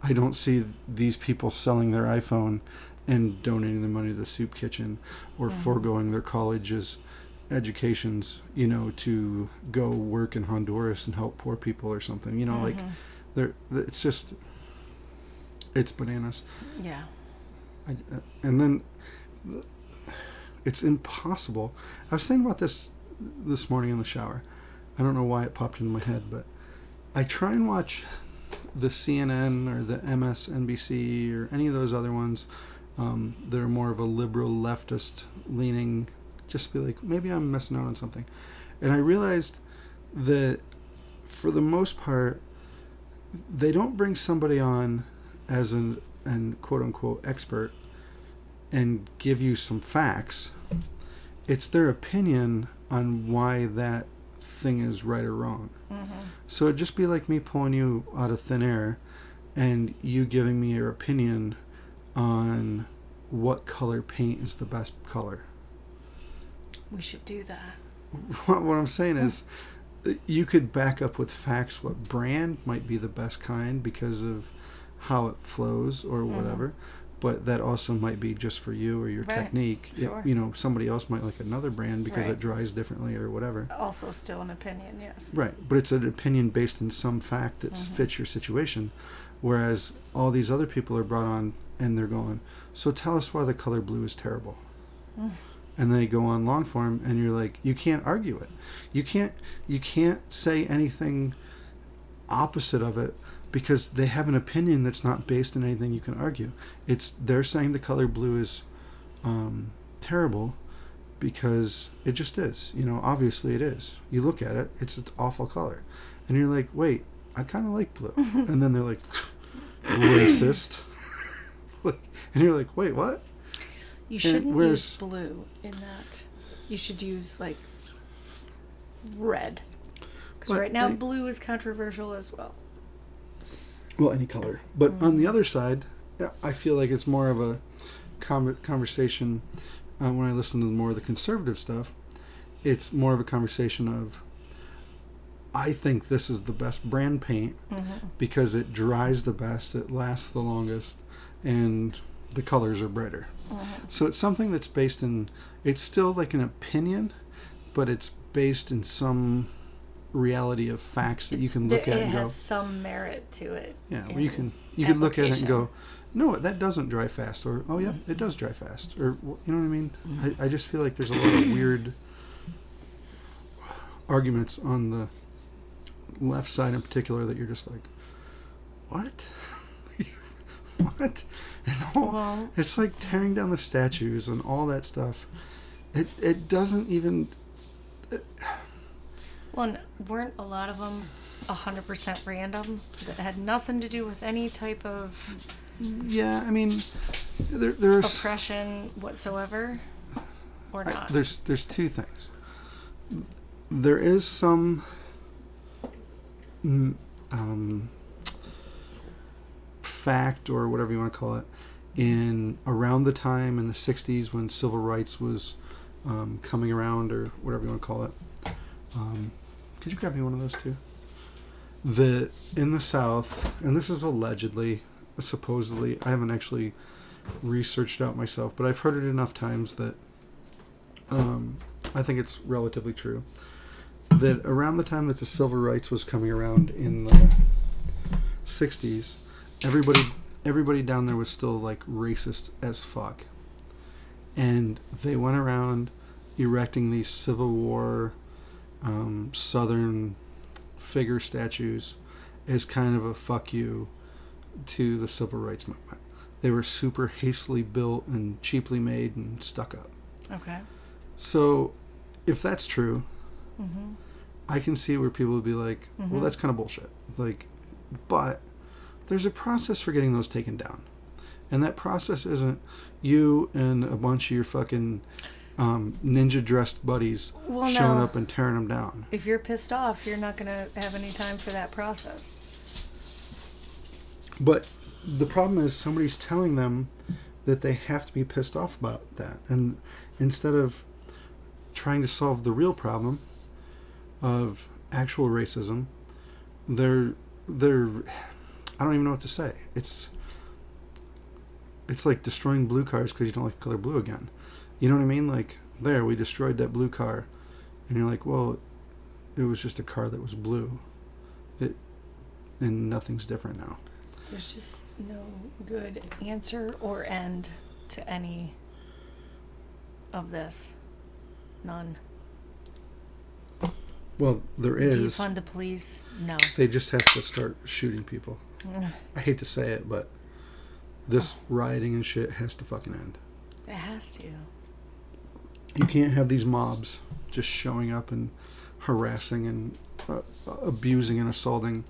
I don't see these people selling their iPhone and donating the money to the soup kitchen or Mhm. foregoing their colleges educations, you know, to go work in Honduras and help poor people or something. You know, like They're it's just it's bananas. yeah. I, uh, and then it's impossible. I was thinking about this this morning in the shower. I don't know why it popped into my head, but I try and watch the CNN or the MSNBC or any of those other ones um, that are more of a liberal leftist leaning, just be like, maybe I'm missing out on something. And I realized that for the most part, they don't bring somebody on as an, an quote unquote expert and give you some facts. It's their opinion on why that thing is right or wrong. Mm-hmm. So it'd just be like me pulling you out of thin air and you giving me your opinion on what color paint is the best color. We should do that. What I'm saying is, you could back up with facts what brand might be the best kind because of how it flows or whatever. But that also might be just for you or your Right, technique. It- sure. you know, somebody else might like another brand because Right. it dries differently or whatever. Also, still an opinion, yes. Right, but it's an opinion based in some fact that Mhm. fits your situation, whereas all these other people are brought on and they're going. So tell us why the color blue is terrible, Mm. And they go on long form, and you're like, you can't argue it, you can't, you can't say anything opposite of it because they have an opinion that's not based in anything you can argue. It's they're saying the color blue is um, terrible because it just is. You know, obviously it is. You look at it, it's an awful color. And you're like, wait, I kind of like blue. and then they're like, racist. Like- and you're like, wait, what? You shouldn't use blue in that. You should use like red. Because right now, they- blue is controversial as well. Well, any color. But on Mm. the other side, I feel like it's more of a conversation uh, when I listen to more of the conservative stuff. It's more of a conversation of, I think this is the best brand paint Mm-hmm. because it dries the best, it lasts the longest, and the colors are brighter. Mm-hmm. So it's something that's based in, it's still like an opinion, but it's based in some reality of facts that you can look at it and has go, some merit to it. yeah, where in you can you can look at it and go, no, that doesn't dry fast, or oh yeah, it does dry fast, or you know what I mean. I, I just feel like there's a lot of weird arguments on the left side in particular that you're just like, what, what, all, Well, it's like tearing down the statues and all that stuff. It it doesn't even. well, n- weren't a lot of them hundred percent random that had nothing to do with any type of Yeah, I mean, there, there's oppression whatsoever, or I- not? there's there's two things. There is some mm, um, fact or whatever you want to call it in around the time in the 60s when civil rights was um, coming around or whatever you want to call it. Um, could you grab me one of those too? That in the South, and this is allegedly, supposedly, I haven't actually researched out myself, but I've heard it enough times that um, I think it's relatively true. That around the time that the civil rights was coming around in the 60s, everybody everybody down there was still like racist as fuck. And they went around erecting these Civil War um, Southern figure statues as kind of a fuck you to the civil rights movement. They were super hastily built and cheaply made and stuck up. okay. So, if that's true, Mm-hmm. I can see where people would be like, "Well, Mhm. that's kind of bullshit." Like, but there's a process for getting those taken down, and that process isn't you and a bunch of your fucking um, ninja dressed buddies Well, showing no. up and tearing them down. If you're pissed off, you're not gonna have any time for that process. But the problem is somebody's telling them that they have to be pissed off about that, and instead of trying to solve the real problem of actual racism, they're they're I don't even know what to say. It's it's like destroying blue cars because you don't like the color blue again. You know what I mean? Like there, we destroyed that blue car, and you're like, well, it was just a car that was blue. It and nothing's different now. There's just no good answer or end to any of this. None. Well, there is. Defund the police? No. They just have to start shooting people. I hate to say it, but this rioting and shit has to fucking end. It has to. You can't have these mobs just showing up and harassing and uh, abusing and assaulting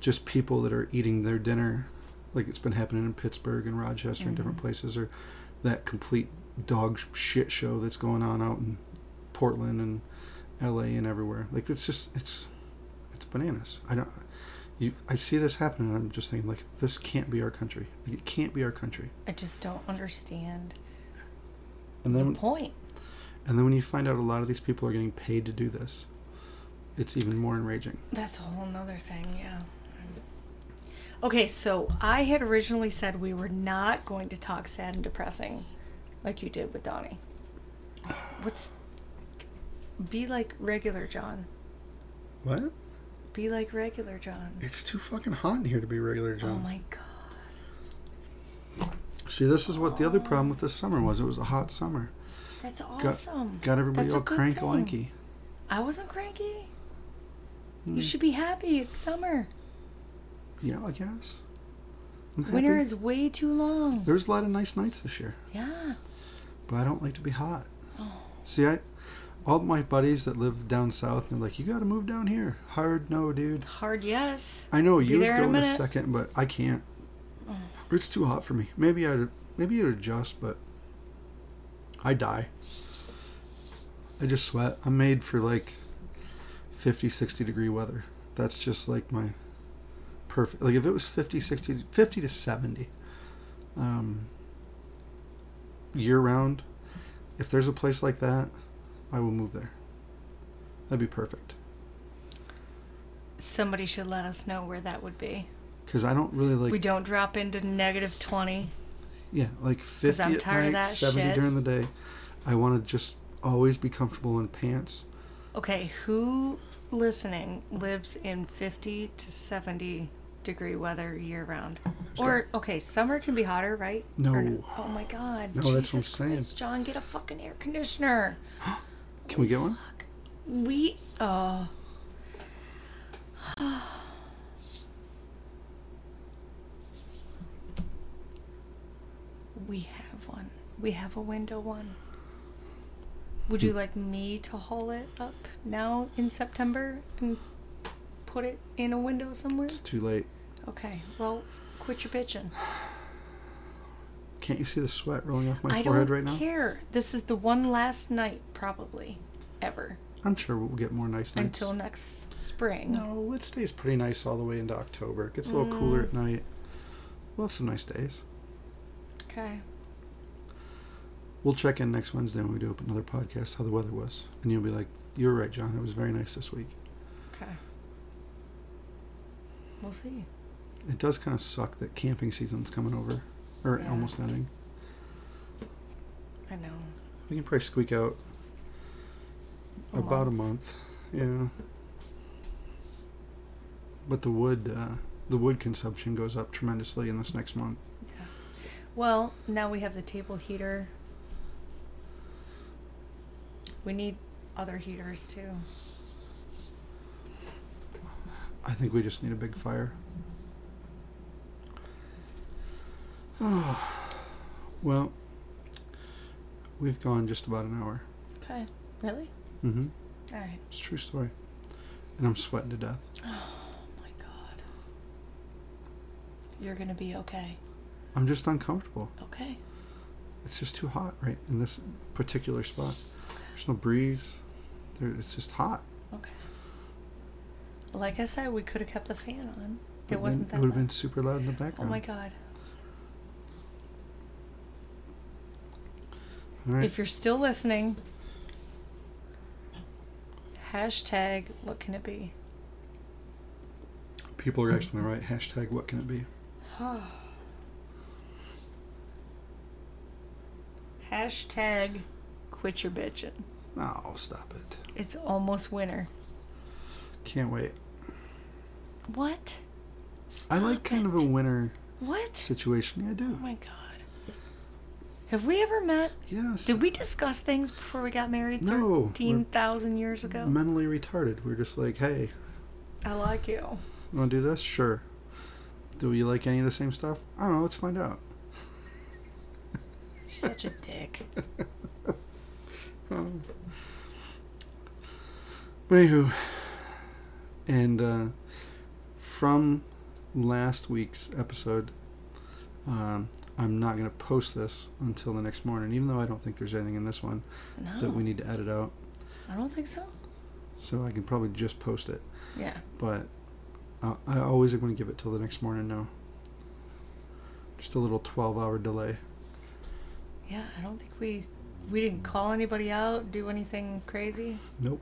just people that are eating their dinner, like it's been happening in Pittsburgh and Rochester and different places, or that complete dog shit show that's going on out in Portland and L.A. and everywhere. Like it's just it's it's bananas. I don't. You, I see this happening, and I'm just thinking, like, this can't be our country. Like, it can't be our country. I just don't understand And the then, point. and then when you find out a lot of these people are getting paid to do this, it's even more enraging. That's a whole nother thing, yeah. Okay, so I had originally said we were not going to talk sad and depressing like you did with Donnie. What's. Be like regular John. What? Be like regular John. It's too fucking hot in here to be regular, John. Oh my god. See, this is what the other problem with this summer was. It was a hot summer. That's Got, awesome. got everybody That's all good crank lanky. I wasn't cranky. Hmm. You should be happy. It's summer. Yeah, I guess. I'm Winter happy. is way too long. There's a lot of nice nights this year, Yeah. but I don't like to be hot. Oh. See, I, all my buddies that live down south, they're like, "You got to move down here." Hard no, dude. Hard yes. I know Be you would there in go a in a second, but I can't. Oh. It's too hot for me. Maybe I'd maybe I'd adjust, but I die. I just sweat. I'm made for like 50, 60 degree weather. That's just like my perfect. Like if it was 50, 60, 50 to 70 um, year round, if there's a place like that, I will move there. That'd be perfect. Somebody should let us know where that would be. Because I don't really like we don't drop into negative 20. Yeah, like 50 I'm at tired of night, that 70 shit. during the day. I want to just always be comfortable in pants. Okay, who listening lives in 50 to 70 degree weather year round? Or, okay, summer can be hotter, right? No. Or Oh my god. No, that's what I'm Jesus saying. Christ, John, get a fucking air conditioner. Can we get one? We, uh. we have one. We have a window one. Would you like me to haul it up now in September and put it in a window somewhere? It's too late. Okay, well, quit your bitching. Can't you see the sweat rolling off my I forehead don't right now? care. This is the one last night, probably, ever, I'm sure we'll get more nice nights. until next spring. No, it stays pretty nice all the way into October. It gets a little cooler Mm. at night. We'll have some nice days. Okay. We'll check in next Wednesday when we do another podcast how the weather was. And you'll be like, you were right, John. It was very nice this week. Okay. We'll see. It does kind of suck that camping season's coming over. Or Yeah. almost ending. I know. We can probably squeak out A about a month. month. Yeah. But the wood, uh, the wood consumption goes up tremendously in this next month. Yeah. Well, now we have the table heater. We need other heaters too. I think we just need a big fire. Oh, well, we've gone just about an hour. Okay. Really? Mm-hmm. All right. It's a true story. And I'm sweating to death. Oh my god. You're gonna be okay. I'm just uncomfortable. Okay. It's just too hot right in this particular spot. Okay. There's no breeze. There, it's just hot. Okay. Like I said, we could have kept the fan on. But It wasn't that. It would have been super loud in the background. Oh my god. Right. If you're still listening, hashtag what can it be? People are actually right. Hashtag what can it be? hashtag quit your bitching. Oh, stop it. It's almost winter. Can't wait. What? I like Stop kind of a winter What? situation. Yeah, I Oh do. my god. Have we ever met? Yes. Did we discuss things before we got married No, 13,000 years ago? mentally retarded. We're just like, hey, I like you. you want to do this? Sure. Do we like any of the same stuff? I don't know. Let's find out. You're such a dick. Um, anywho, and uh, from last week's episode, um, I'm not going to post this until the next morning, even though I don't think there's anything in this one that we need to edit out. I don't think so. So I can probably just post it. Yeah. But uh, I always am going to give it till the next morning now. Just a little 12 hour delay. Yeah, I don't think we we didn't call anybody out, do anything crazy. Nope.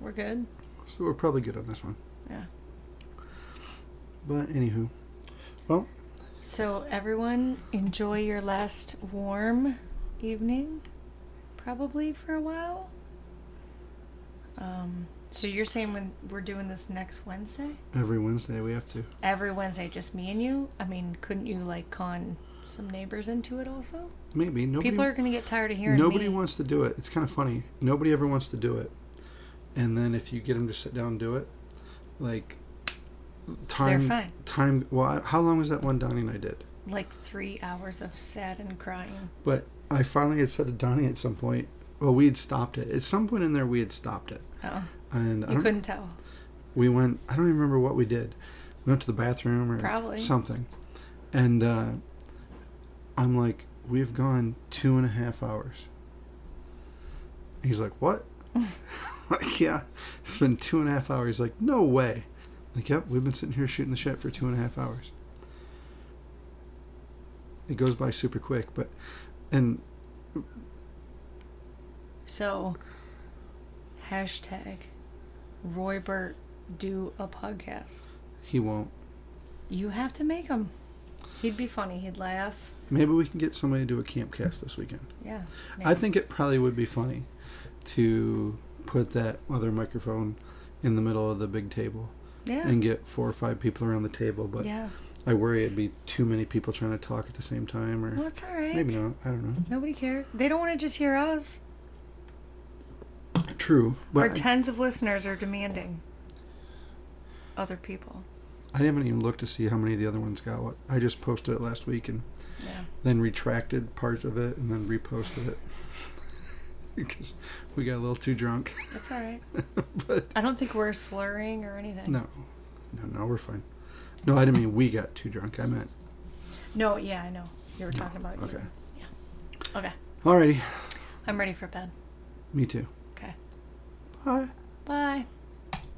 We're good. So we're probably good on this one. Yeah. But anywho, So everyone enjoy your last warm evening, probably for a while. Um, so you're saying when we're doing this next Wednesday? every Wednesday we have to. Every Wednesday, just me and you? I mean, couldn't you like con some neighbors into it also? Maybe. Nobody, People are gonna get tired of hearing nobody me. wants to do it. It's kind of funny. Nobody ever wants to do it. And then if you get them to sit down and do it, like time fine. time well, how long was that one Donnie and I did? like three hours of sad and crying. But I finally had said to Donnie at some point, well, we had stopped it. At some point in there, we had stopped it. Oh, And I you couldn't tell. we went, I don't even remember what we did. We went to the bathroom or Probably. something. And uh, I'm like, we've gone two and a half hours. He's like, what? like, yeah, it's been two and a half hours. He's like, no way. Like, yep, we've been sitting here shooting the shit for two and a half hours. It goes by super quick, but, and So, hashtag Roy Burt do a podcast. he won't. You have to make him. He'd be funny. He'd laugh. Maybe we can get somebody to do a camp cast this weekend. Yeah. I think it probably would be funny to put that other microphone in the middle of the big table Yeah. and get four or five people around the table. But yeah. I worry it'd be too many people trying to talk at the same time, or Well, it's all right. maybe not. I don't know. Nobody cares. They don't want to just hear us. True, Our but I, tens of listeners are demanding other people. I haven't even looked to see how many of the other ones got. What I just posted it last week and Yeah. then retracted parts of it and then reposted it because we got a little too drunk. That's all right. but I don't think we're slurring or anything. no, no, no, we're fine. No, I didn't mean we got too drunk. I meant No, yeah, I know. You were talking about you. okay. Yeah. Okay. Alrighty, I'm ready for bed. me too. Okay. Bye. Bye.